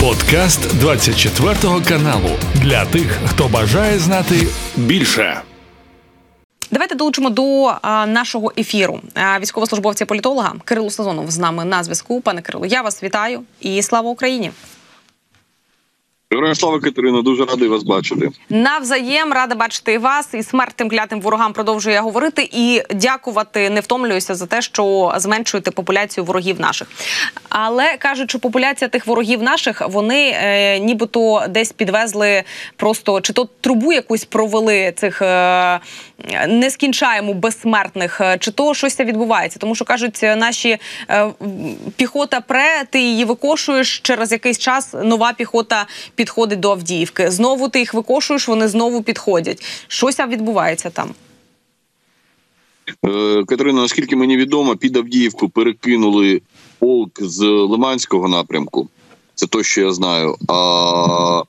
Подкаст 24 каналу для тих, хто бажає знати більше. Давайте долучимо до а, нашого ефіру військовослужбовця політолога Кирилу Сазонов з нами на зв'язку. Пане Кирило, я вас вітаю і слава Україні. Героям Катерина, дуже радий вас бачити. Навзаєм рада бачити вас, і смертним клятим ворогам продовжує говорити і дякувати. Не втомлююся за те, що зменшуєте популяцію ворогів наших. Але кажуть, що популяція тих ворогів наших вони е, нібито десь підвезли просто чи то трубу якусь провели цих е, нескінчаємо безсмертних, е, чи то щось відбувається, тому що кажуть, наші е, піхота пре, ти її викошуєш через якийсь час. Нова піхота підходить до Авдіївки. Знову ти їх викошуєш, вони знову підходять. Щось відбувається там. Е, Катерина, наскільки мені відомо, під Авдіївку перекинули полк з Лиманського напрямку. Це то, що я знаю. А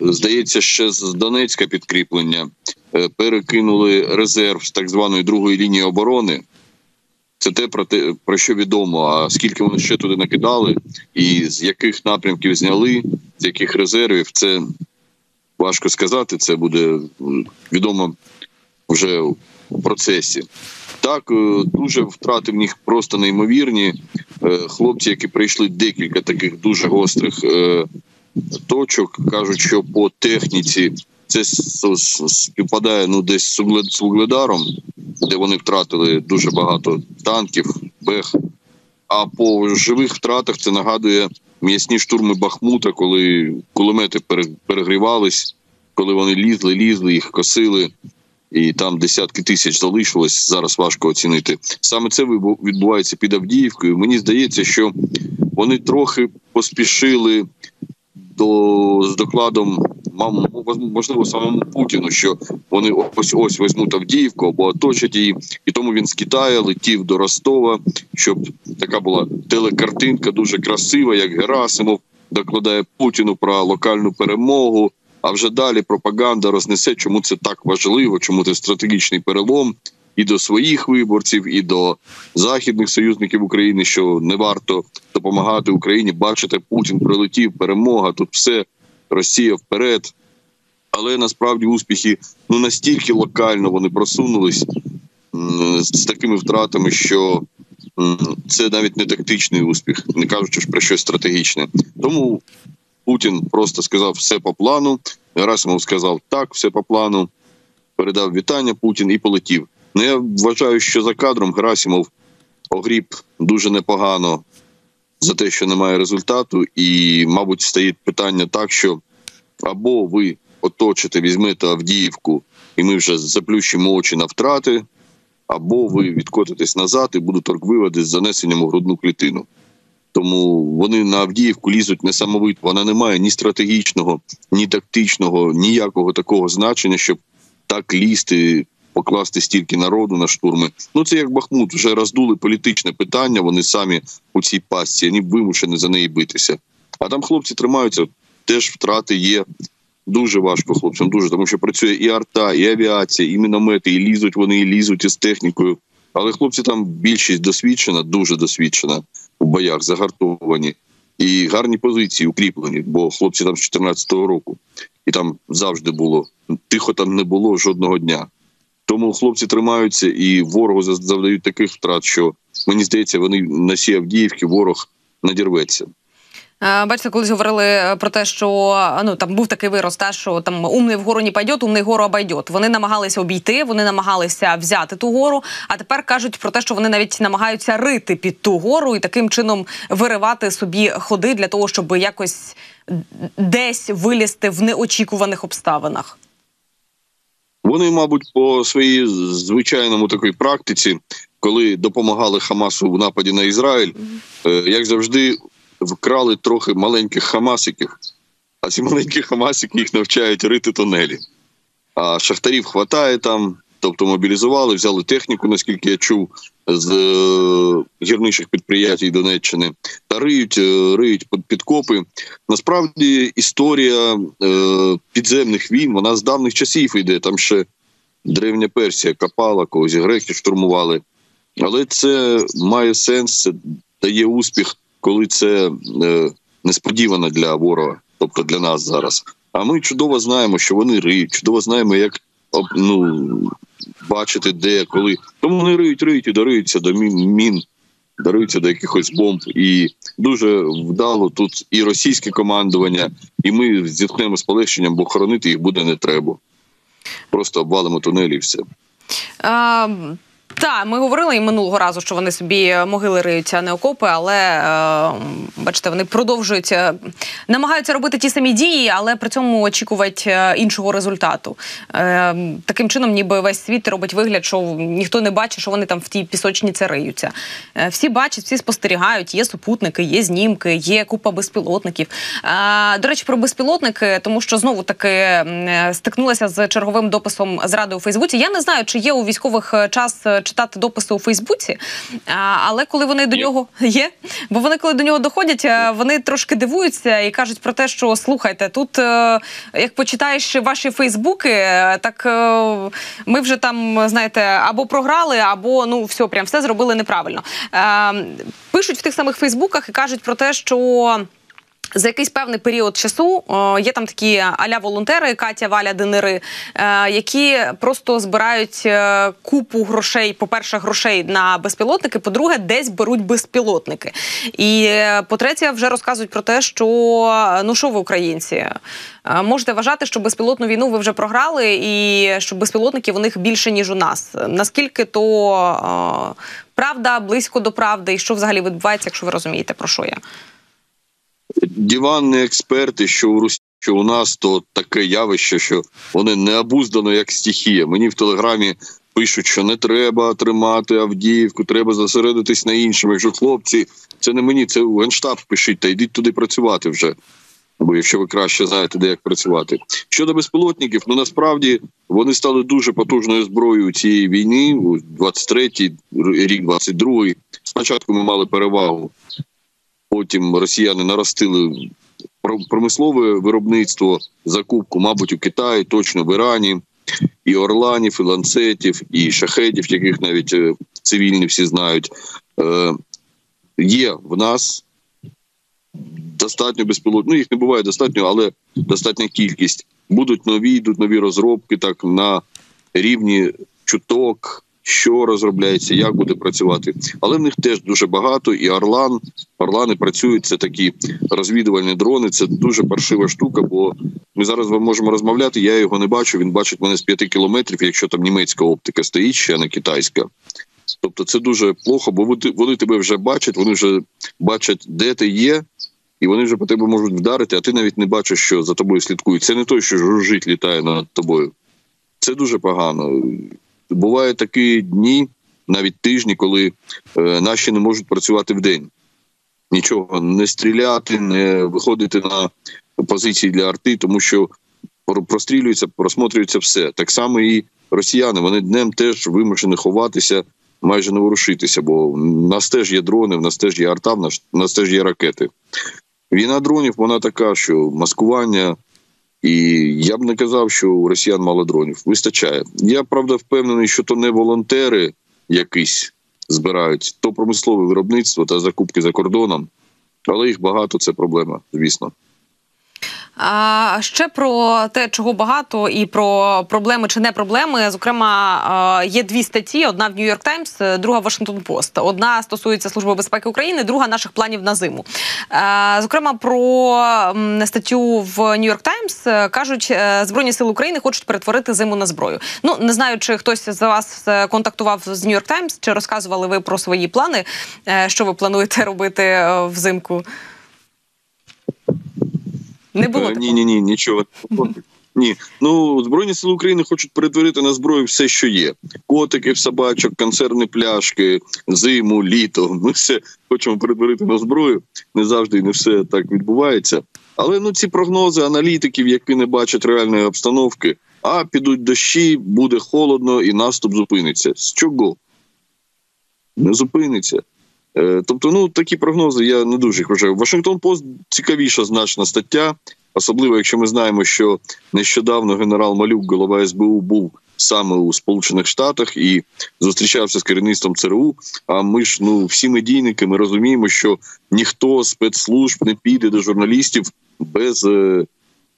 здається, ще з Донецька підкріплення е, перекинули резерв з так званої другої лінії оборони. Це те про те, про що відомо. А скільки вони ще туди накидали, і з яких напрямків зняли, з яких резервів, це важко сказати. Це буде відомо вже у процесі. Так, е, дуже втрати в них просто неймовірні. Е, хлопці, які прийшли декілька таких дуже гострих е, точок, кажуть, що по техніці це співпадає ну десь з Вугледаром, де вони втратили дуже багато танків, бех. А по живих втратах це нагадує м'ясні штурми Бахмута, коли кулемети перегрівались, коли вони лізли, лізли, їх косили, і там десятки тисяч залишилось. Зараз важко оцінити. Саме це відбувається під Авдіївкою. Мені здається, що вони трохи поспішили до з докладом можливо самому Путіну, що вони ось ось візьмуть Авдіївку або оточать її, і тому він з Китаю летів до Ростова, щоб така була телекартинка, дуже красива, як Герасимов докладає Путіну про локальну перемогу. А вже далі пропаганда рознесе, чому це так важливо, чому це стратегічний перелом і до своїх виборців, і до західних союзників України, що не варто допомагати Україні. Бачите, Путін прилетів, перемога тут все Росія вперед. Але насправді успіхи ну настільки локально вони просунулись з такими втратами, що це навіть не тактичний успіх, не кажучи ж про щось стратегічне. Тому Путін просто сказав все по плану. Герасимов сказав так, все по плану. Передав вітання Путін і полетів. Ну я вважаю, що за кадром Герасимов огріб дуже непогано за те, що немає результату, і, мабуть, стоїть питання так, що або ви оточите, візьмете Авдіївку, і ми вже заплющимо очі на втрати, або ви відкотитесь назад і будуть торгвиводи з занесенням у грудну клітину. Тому вони на Авдіївку лізуть несамовито. Вона не має ні стратегічного, ні тактичного, ніякого такого значення, щоб так лізти покласти стільки народу на штурми. Ну це як Бахмут вже роздули політичне питання. Вони самі у цій пастці вони вимушені за неї битися. А там хлопці тримаються. Теж втрати є. Дуже важко хлопцям, дуже тому що працює і арта, і авіація, і міномети, і лізуть вони, і лізуть із технікою. Але хлопці там більшість досвідчена, дуже досвідчена у боях, загартовані і гарні позиції укріплені. Бо хлопці там з 14-го року, і там завжди було тихо. Там не було жодного дня. Тому хлопці тримаються і ворогу завдають таких втрат, що мені здається, вони на сі Авдіївки ворог надірветься. Е, бачите, колись говорили е, про те, що ну там був такий вирос, та що там умний вгору не пойдет, умний гору обойдет. Вони намагалися обійти, вони намагалися взяти ту гору. А тепер кажуть про те, що вони навіть намагаються рити під ту гору і таким чином виривати собі ходи для того, щоб якось десь вилізти в неочікуваних обставинах. Вони, мабуть, по своїй звичайному такій практиці, коли допомагали Хамасу в нападі на Ізраїль, е, як завжди, вкрали трохи маленьких хамасиків. А ці маленькі хамасики їх навчають рити тунелі. А шахтарів хватає там, тобто мобілізували, взяли техніку, наскільки я чув, з е, гірничих підприємств Донеччини та риють, е, риють підкопи. Насправді історія е, підземних війн вона з давних часів йде. Там ще древня Персія копала, когось греки штурмували. Але це має сенс, це дає успіх, коли це несподівана для ворога, тобто для нас зараз. А ми чудово знаємо, що вони риють, чудово знаємо, як ну, бачити, де, коли. Тому вони риють, риють і даруються до мін, даруються до якихось бомб. І дуже вдало тут і російське командування, і ми зіткнемо з полегшенням, бо хоронити їх буде не треба. Просто обвалимо тунелі і все. А... Так, ми говорили і минулого разу, що вони собі могили риють, а не окопи, але е, бачите, вони продовжують е, намагаються робити ті самі дії, але при цьому очікувати е, іншого результату. Е, Таким чином, ніби весь світ робить вигляд, що ніхто не бачить, що вони там в тій пісочниці риються. Е, всі бачать, всі спостерігають. Є супутники, є знімки, є купа безпілотників. Е, до речі, про безпілотники, тому що знову таки е, стикнулася з черговим дописом зради у Фейсбуці. Я не знаю, чи є у військових час читати дописи у Фейсбуці, але коли вони до нього є, бо вони коли до нього доходять, вони трошки дивуються і кажуть про те, що слухайте, тут е, як почитаєш ваші Фейсбуки, так е, ми вже там знаєте або програли, або ну все, прям все зробили неправильно. Е, пишуть в тих самих Фейсбуках і кажуть про те, що. За якийсь певний період часу є там такі аля волонтери Катя Валя Денири, е, які просто збирають е, купу грошей. По перше, грошей на безпілотники. По-друге, десь беруть безпілотники. І е, по-третє, вже розказують про те, що ну що ви українці можете вважати, що безпілотну війну ви вже програли, і що безпілотників у них більше ніж у нас. Наскільки то правда близько до правди, і що взагалі відбувається, якщо ви розумієте, про що я? Диванні експерти, що у Русі, що у нас, то таке явище, що вони не обуздано як стихія. Мені в телеграмі пишуть, що не треба тримати Авдіївку, треба зосередитись на іншому. Якщо хлопці, це не мені, це у генштаб пишіть, та йдіть туди працювати вже. Бо якщо ви краще знаєте, де як працювати щодо безпілотників, ну насправді вони стали дуже потужною зброєю цієї війни. 23-й рік, 22-й. Спочатку ми мали перевагу Потім росіяни наростили промислове виробництво, закупку, мабуть, у Китаї, точно в Ірані, і орланів, і ланцетів, і шахедів, яких навіть е, цивільні всі знають. Е, Є в нас достатньо безпілотних, ну їх не буває достатньо, але достатня кількість. Будуть нові, йдуть нові розробки так на рівні чуток що розробляється, як буде працювати. Але в них теж дуже багато. І Орлан, Орлани працюють. Це такі розвідувальні дрони. Це дуже паршива штука. Бо ми зараз можемо розмовляти. Я його не бачу. Він бачить мене з п'яти кілометрів, якщо там німецька оптика стоїть, ще не китайська. Тобто це дуже плохо, бо вони тебе вже бачать, вони вже бачать, де ти є, і вони вже по тебе можуть вдарити, а ти навіть не бачиш, що за тобою слідкують. Це не той, що жужжить, літає над тобою. Це дуже погано. Бувають такі дні, навіть тижні, коли е, наші не можуть працювати в день. Нічого не стріляти, не виходити на позиції для арти, тому що прострілюється, просмотрюється все. Так само і росіяни. Вони днем теж вимушені ховатися, майже не ворушитися, бо в нас теж є дрони, в нас теж є арта, в нас теж є ракети. Війна дронів, вона така, що маскування. І я б не казав, що у росіян мало дронів. Вистачає. Я правда впевнений, що то не волонтери якісь збирають, то промислове виробництво та закупки за кордоном, але їх багато це проблема, звісно. А ще про те, чого багато, і про проблеми чи не проблеми. Зокрема, є дві статті: одна в Нью-Йорк Таймс, друга в Вашингтон Пост. Одна стосується служби безпеки України, друга наших планів на зиму. Зокрема, про статтю в Нью-Йорк Таймс кажуть, е, збройні сили України хочуть перетворити зиму на зброю. Ну не знаю, чи хтось з вас е, контактував з Нью-Йорк Таймс, чи розказували ви про свої плани, е, що ви плануєте робити взимку. Не було такого? ні, ні, ні, нічого. Ні, ну збройні сили України хочуть перетворити на зброю все, що є: котиків, собачок, консервні пляшки, зиму, літо. Ми все хочемо перетворити на зброю. Не завжди і не все так відбувається. Але ну ці прогнози аналітиків, які не бачать реальної обстановки, а підуть дощі, буде холодно, і наступ зупиниться. З чого? Не зупиниться. Е, тобто, ну такі прогнози я не дуже їх вважаю. Вашингтон Пост цікавіша значна стаття, особливо якщо ми знаємо, що нещодавно генерал Малюк, голова СБУ, був саме у Сполучених Штатах і зустрічався з керівництвом ЦРУ. А ми ж ну всі медійники, ми розуміємо, що ніхто з спецслужб не піде до журналістів без е,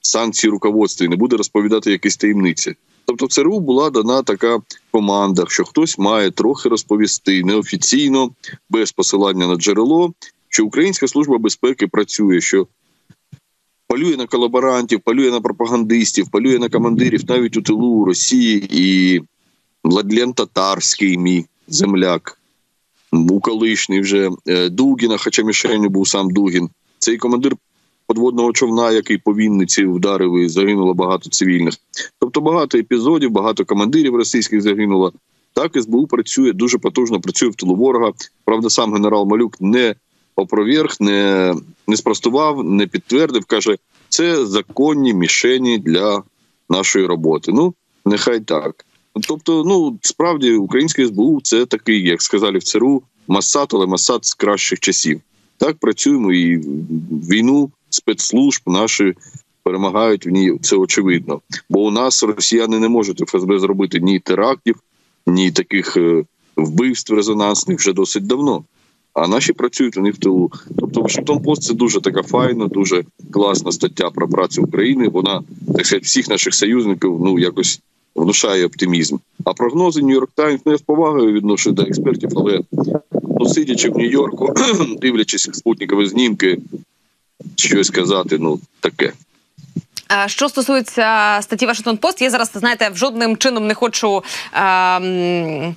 санкцій руководства і не буде розповідати якісь таємниці. Тобто, в ЦРУ була дана така команда, що хтось має трохи розповісти неофіційно, без посилання на джерело, що Українська служба безпеки працює, що полює на колаборантів, полює на пропагандистів, полює на командирів навіть у тилу Росії і Владлен Татарський, мій земляк, був колишній вже е, Дугіна, хоча мішенью був сам Дугін. Цей командир подводного човна, який по Вінниці вдарив і загинуло багато цивільних. Тобто багато епізодів, багато командирів російських загинуло. Так СБУ працює дуже потужно, працює в тилу ворога. Правда, сам генерал Малюк не опроверг, не, не спростував, не підтвердив. каже, це законні мішені для нашої роботи. Ну, нехай так. Тобто, ну справді українське СБУ це такий, як сказали в ЦРУ, Масад, але Масад з кращих часів. Так працюємо і війну спецслужб наші перемагають в ній. Це очевидно. Бо у нас росіяни не можуть ФСБ зробити ні терактів, ні таких е, вбивств резонансних вже досить давно. А наші працюють у них в тилу. Тобто, Вашингтон Пост це дуже така файна, дуже класна стаття про працю України. Вона так сказати, всіх наших союзників ну якось внушає оптимізм. А прогнози Нью-Йорк Таймс я з повагою відношу до експертів, але ну, сидячи в Нью-Йорку, дивлячись спутникові знімки, щось сказати, ну таке. Е, Що стосується статті Вашингтон Пост, я зараз знаєте, в жодним чином не хочу. Ем...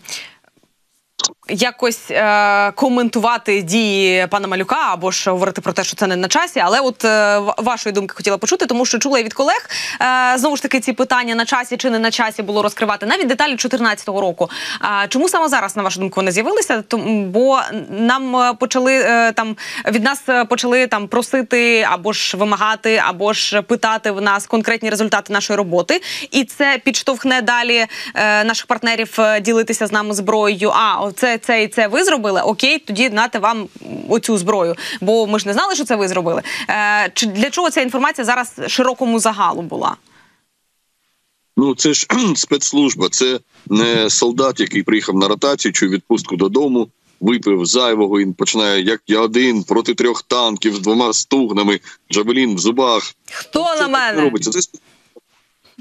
Якось е, коментувати дії пана Малюка або ж говорити про те, що це не на часі. Але от е, вашої думки хотіла почути, тому що чула я від колег е, знову ж таки ці питання на часі чи не на часі було розкривати навіть деталі 2014 року. А чому саме зараз, на вашу думку, вони з'явилися? Бо нам почали е, там від нас почали там просити або ж вимагати, або ж питати в нас конкретні результати нашої роботи, і це підштовхне далі е, наших партнерів е, ділитися з нами зброєю. А це, це і це ви зробили. Окей, тоді нате вам оцю зброю. Бо ми ж не знали, що це ви зробили. Е, чи для чого ця інформація зараз широкому загалу була? Ну це ж спецслужба, це не солдат, який приїхав на ротацію чи відпустку додому. Випив зайвого і починає як я один проти трьох танків з двома стугнами, джавелін в зубах. Хто Це на мене? робиться. Це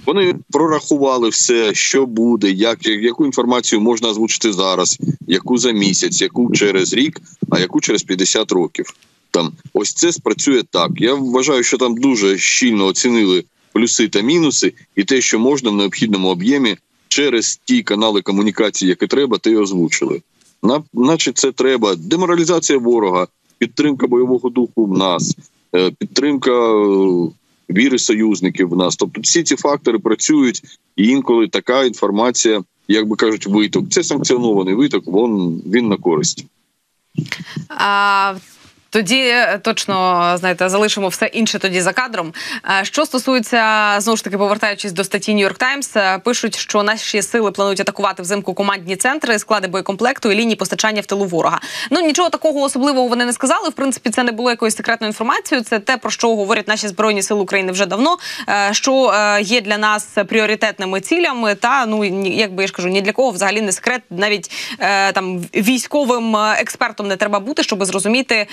вони прорахували все, що буде, як, яку інформацію можна озвучити зараз, яку за місяць, яку через рік, а яку через 50 років. Там ось це спрацює так. Я вважаю, що там дуже щільно оцінили плюси та мінуси, і те, що можна в необхідному об'ємі через ті канали комунікації, які треба, й озвучили. На, наче це треба деморалізація ворога, підтримка бойового духу в нас, е, підтримка е, віри союзників в нас. Тобто всі ці фактори працюють, і інколи така інформація, як би кажуть, виток. Це санкціонований виток, вон він на користь. А, тоді е, точно знаєте, залишимо все інше тоді за кадром. Е, Що стосується знову ж таки, повертаючись до статті York Times, е, пишуть, що наші сили планують атакувати взимку командні центри, склади боєкомплекту і лінії постачання в тилу ворога. Ну нічого такого особливого вони не сказали. В принципі, це не було якоюсь секретною інформацією. Це те про що говорять наші збройні сили України вже давно. Що є для нас пріоритетними цілями, та ну якби я ж кажу, ні для кого взагалі не секрет, навіть там військовим експертом не треба бути, щоб зрозуміти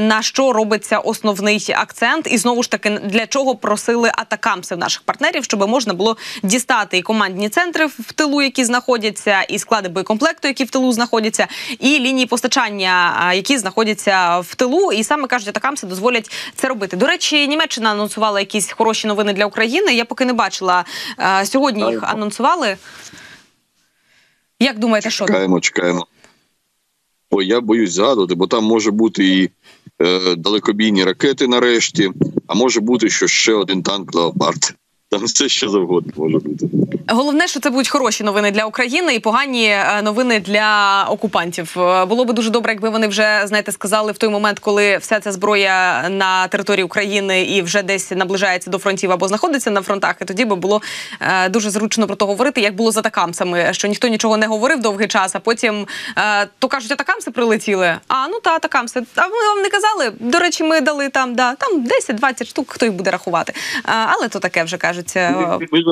на що робиться основний акцент, і знову ж таки для чого просили атакамси в наших партнерів, щоб можна було дістати і командні центри в тилу, які знаходяться, і склади боєкомплекту, які в тилу знаходяться, і лінії постачання, які знаходяться в тилу. І саме кажуть, атакамси дозволять це робити. До речі, Німеччина анонсувала якісь хороші новини для України. Я поки не бачила е, сьогодні. Їх анонсували. Як думаєте, що? Чекаємо, чекаємо. Ой, я боюсь згадувати, бо там може бути і е, далекобійні ракети нарешті, а може бути, що ще один танк Леопард. Там все що завгодно може бути. Головне, що це будуть хороші новини для України і погані е, новини для окупантів. Е, Було би дуже добре, якби вони вже знаєте сказали в той момент, коли вся ця зброя на території України і вже десь наближається до фронтів або знаходиться на фронтах. І тоді би було е, дуже зручно про то говорити, як було з атакамсами, що ніхто нічого не говорив довгий час. А потім то кажуть, атакамси прилетіли. А ну та атакамси. А ми вам не казали. До речі, ми дали там да там 10-20 штук. Хто їх буде рахувати? Але то таке вже кажуть. Ми, ми,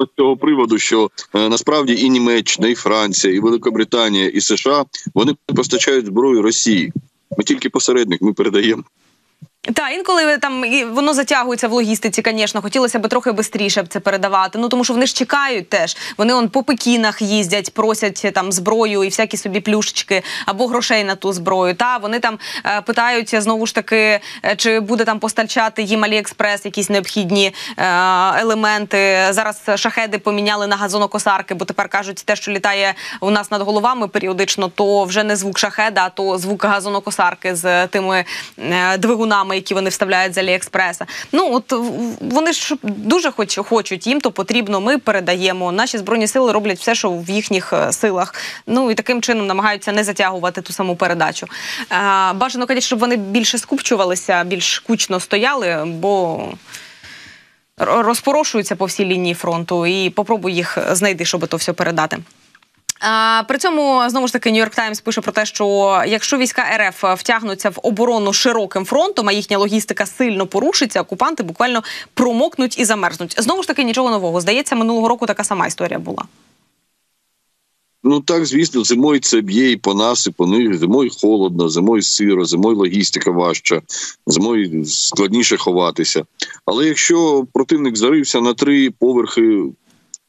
з цього приводу, що е, насправді і Німеччина, і Франція, і Великобританія, і США вони постачають зброю Росії. Ми тільки посередник, ми передаємо. Та інколи там і воно затягується в логістиці, звісно, хотілося б трохи швидше це передавати. Ну тому що вони ж чекають теж. Вони он по пекінах їздять, просять там зброю і всякі собі плюшечки або грошей на ту зброю. Та вони там е, питаються знову ж таки, е, чи буде там постачати їм Аліекспрес якісь необхідні е, елементи. Зараз шахеди поміняли на газонокосарки, бо тепер кажуть, те, що літає у нас над головами періодично, то вже не звук шахеда, а то звук газонокосарки з тими е, двигунами які вони вставляють з Аліекспреса. Ну от вони ж дуже хоч хочуть, їм то потрібно. Ми передаємо. Наші збройні сили роблять все, що в їхніх е, силах. Ну і таким чином намагаються не затягувати ту саму передачу. А, бажано, звісно, щоб вони більше скупчувалися, більш кучно стояли, бо. Розпорошуються по всій лінії фронту і попробуй їх знайти, щоб то все передати. При цьому знову ж таки Нью-Йорк Таймс пише про те, що якщо війська РФ втягнуться в оборону широким фронтом, а їхня логістика сильно порушиться, окупанти буквально промокнуть і замерзнуть. Знову ж таки, нічого нового. Здається, минулого року така сама історія була. Ну так, звісно, зимою це б'є і по нас, і по них. Зимою холодно, зимою сиро, зимою логістика важча, зимою складніше ховатися. Але якщо противник зарився на три поверхи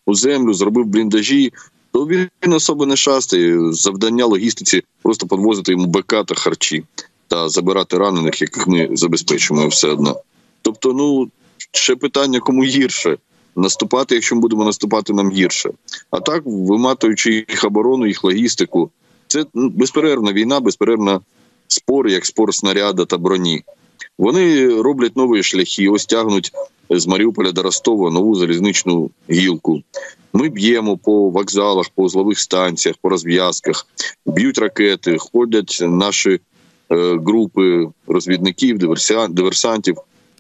у землю, зробив бліндажі, то він особи не шастає. Завдання логістиці просто подвозити йому БК та харчі та забирати ранених, яких ми забезпечуємо все одно. Тобто, ну ще питання кому гірше. Наступати, якщо ми будемо наступати, нам гірше. А так, виматуючи їх оборону, їх логістику, це ну, безперервна війна, безперервна спор, як спор снаряда та броні. Вони роблять нові шляхи, ось тягнуть з Маріуполя до Ростова нову залізничну гілку. Ми б'ємо по вокзалах, по узлових станціях, по розв'язках, б'ють ракети, ходять наші е, групи розвідників, диверсантів,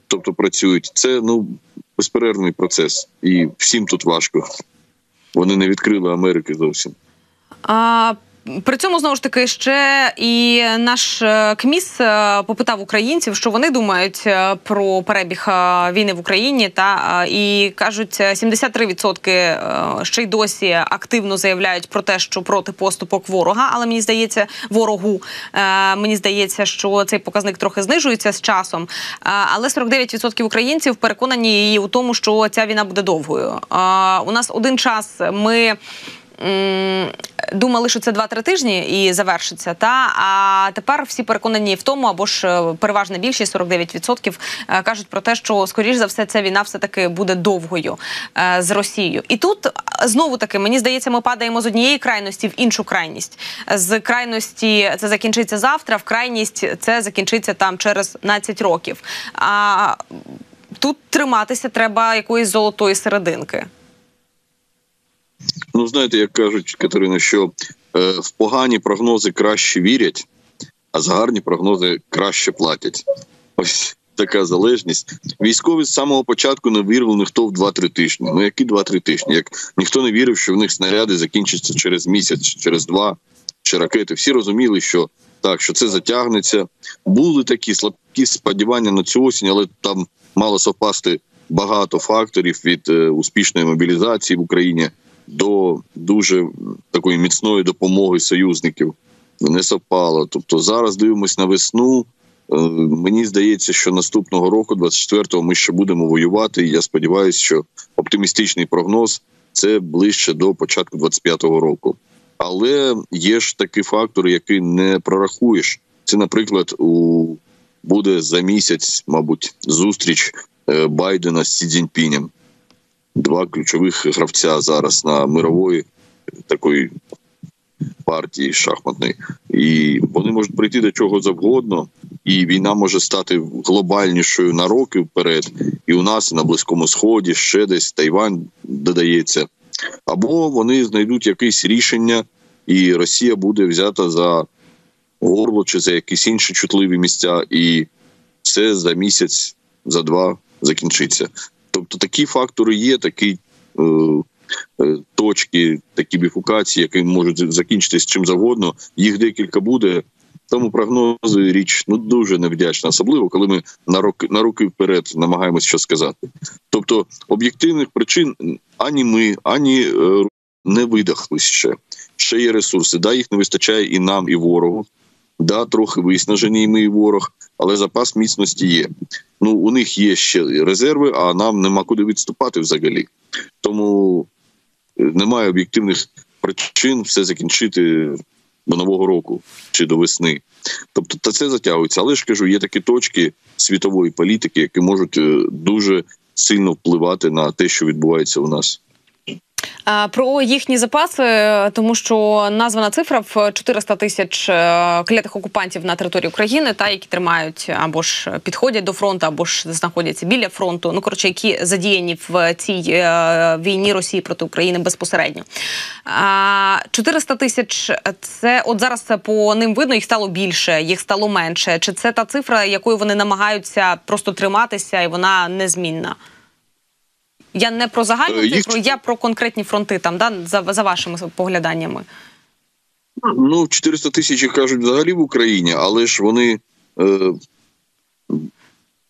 тобто працюють. Це ну безперервний процес, і всім тут важко. Вони не відкрили Америки зовсім. А при цьому знову ж таки ще і наш е, КМІС е, попитав українців, що вони думають е, про перебіг війни в Україні, та і кажуть, 73% ще й досі активно заявляють про те, що проти поступок ворога. Але мені здається, ворогу мені здається, що цей показник трохи знижується з часом. Але 49% українців переконані у тому, що ця війна буде довгою. У нас один час ми думали, що це 2-3 тижні і завершиться. Та а тепер всі переконані в тому, або ж е, переважна більшість 49% е, кажуть про те, що скоріш за все ця війна все таки буде довгою е, з Росією. І тут знову таки мені здається, ми падаємо з однієї крайності в іншу крайність. З крайності це закінчиться завтра. В крайність це закінчиться там через 15 років. А тут триматися треба якоїсь золотої серединки. Ну, знаєте, як кажуть Катерина, що е, в погані прогнози краще вірять, а за гарні прогнози краще платять. Ось така залежність. Військові з самого початку не вірили ніхто в 2-3 тижні. Ну які 2-3 тижні? Як ніхто не вірив, що в них снаряди закінчаться через місяць, через два чи ракети. Всі розуміли, що так, що це затягнеться. Були такі слабкі сподівання на цю осінь, але там мало совпасти багато факторів від е, успішної мобілізації в Україні до дуже такої міцної допомоги союзників не совпало. Тобто зараз дивимось на весну. Е, мені здається, що наступного року, 24-го, ми ще будемо воювати. і Я сподіваюся, що оптимістичний прогноз це ближче до початку 25-го року. Але є ж такі фактори, які не прорахуєш. Це, наприклад, у буде за місяць, мабуть, зустріч е, Байдена з Сі Цзіньпінем два ключових гравця зараз на мирової такої партії шахматної, і вони можуть прийти до чого завгодно, і війна може стати глобальнішою на роки вперед. І у нас і на близькому сході ще десь Тайвань додається, або вони знайдуть якесь рішення, і Росія буде взята за горло чи за якісь інші чутливі місця, і це за місяць, за два закінчиться. Тобто такі фактори є, такі е, е, точки, такі біфукації, які можуть закінчитись чим завгодно. Їх декілька буде. Тому прогнози річ ну дуже невдячна, особливо коли ми на роки на руки вперед намагаємося що сказати. Тобто об'єктивних причин ані ми, ані е, не видахли ще. Ще є ресурси. Да, їх не вистачає і нам, і ворогу. Да, трохи виснажені і ми, ворог, але запас міцності є. Ну у них є ще резерви, а нам нема куди відступати взагалі. Тому е, немає об'єктивних причин все закінчити до нового року чи до весни. Тобто, та це затягується. Але ж кажу, є такі точки світової політики, які можуть е, дуже сильно впливати на те, що відбувається у нас. Про їхні запаси, тому що названа цифра в 400 тисяч е, клятих окупантів на території України, та які тримають або ж підходять до фронту, або ж знаходяться біля фронту. Ну коротше, які задіяні в цій е, війні Росії проти України безпосередньо. 400 тисяч це от зараз по ним видно, їх стало більше, їх стало менше. Чи це та цифра, якою вони намагаються просто триматися, і вона незмінна? Я не про загальну е, цифру, я про конкретні фронти там, да, за за вашими погляданнями. Ну, 400 тисяч кажуть взагалі в Україні, але ж вони е,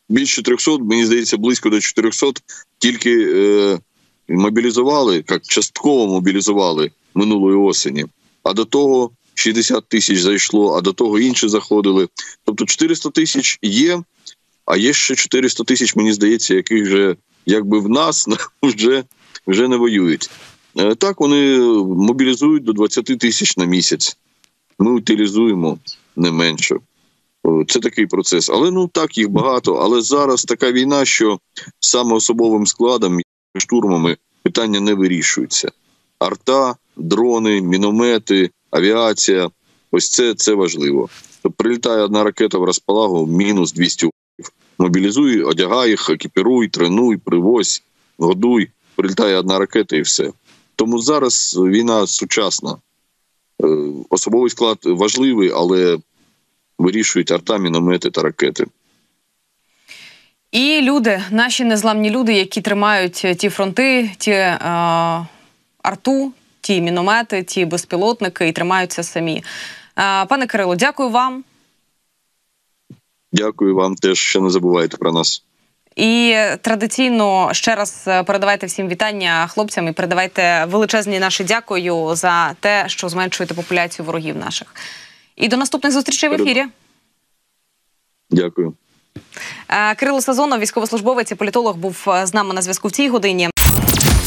більше 300, мені здається, близько до 400 тільки е, мобілізували, як частково мобілізували минулої осені. А до того 60 тисяч зайшло, а до того інші заходили. Тобто 400 тисяч є, а є ще 400 тисяч, мені здається, яких вже якби в нас вже вже не воюють. Е, так вони мобілізують до 20 тисяч на місяць. Ми утилізуємо не менше. Це такий процес. Але ну так їх багато. Але зараз така війна, що саме особовим складом штурмами питання не вирішується. Арта, дрони, міномети, авіація ось це це важливо. Тобто прилітає одна ракета в розпалагу, мінус 200 Мобілізуй, одягай їх, екіпіруй, тренуй, привозь, годуй. Прилітає одна ракета і все. Тому зараз війна сучасна. Е, особовий склад важливий, але вирішують арта, міномети та ракети. І люди, наші незламні люди, які тримають ті фронти, ті е, арту, ті міномети, ті безпілотники і тримаються самі. Е, пане Кирило, дякую вам. Дякую вам теж, що не забувайте про нас. І традиційно ще раз передавайте всім вітання хлопцям і передавайте величезні наші дякую за те, що зменшуєте популяцію ворогів наших. І до наступних зустрічей в ефірі. Дякую. Е, Кирило Сазонов, військовослужбовець і політолог, був з нами на зв'язку в цій годині.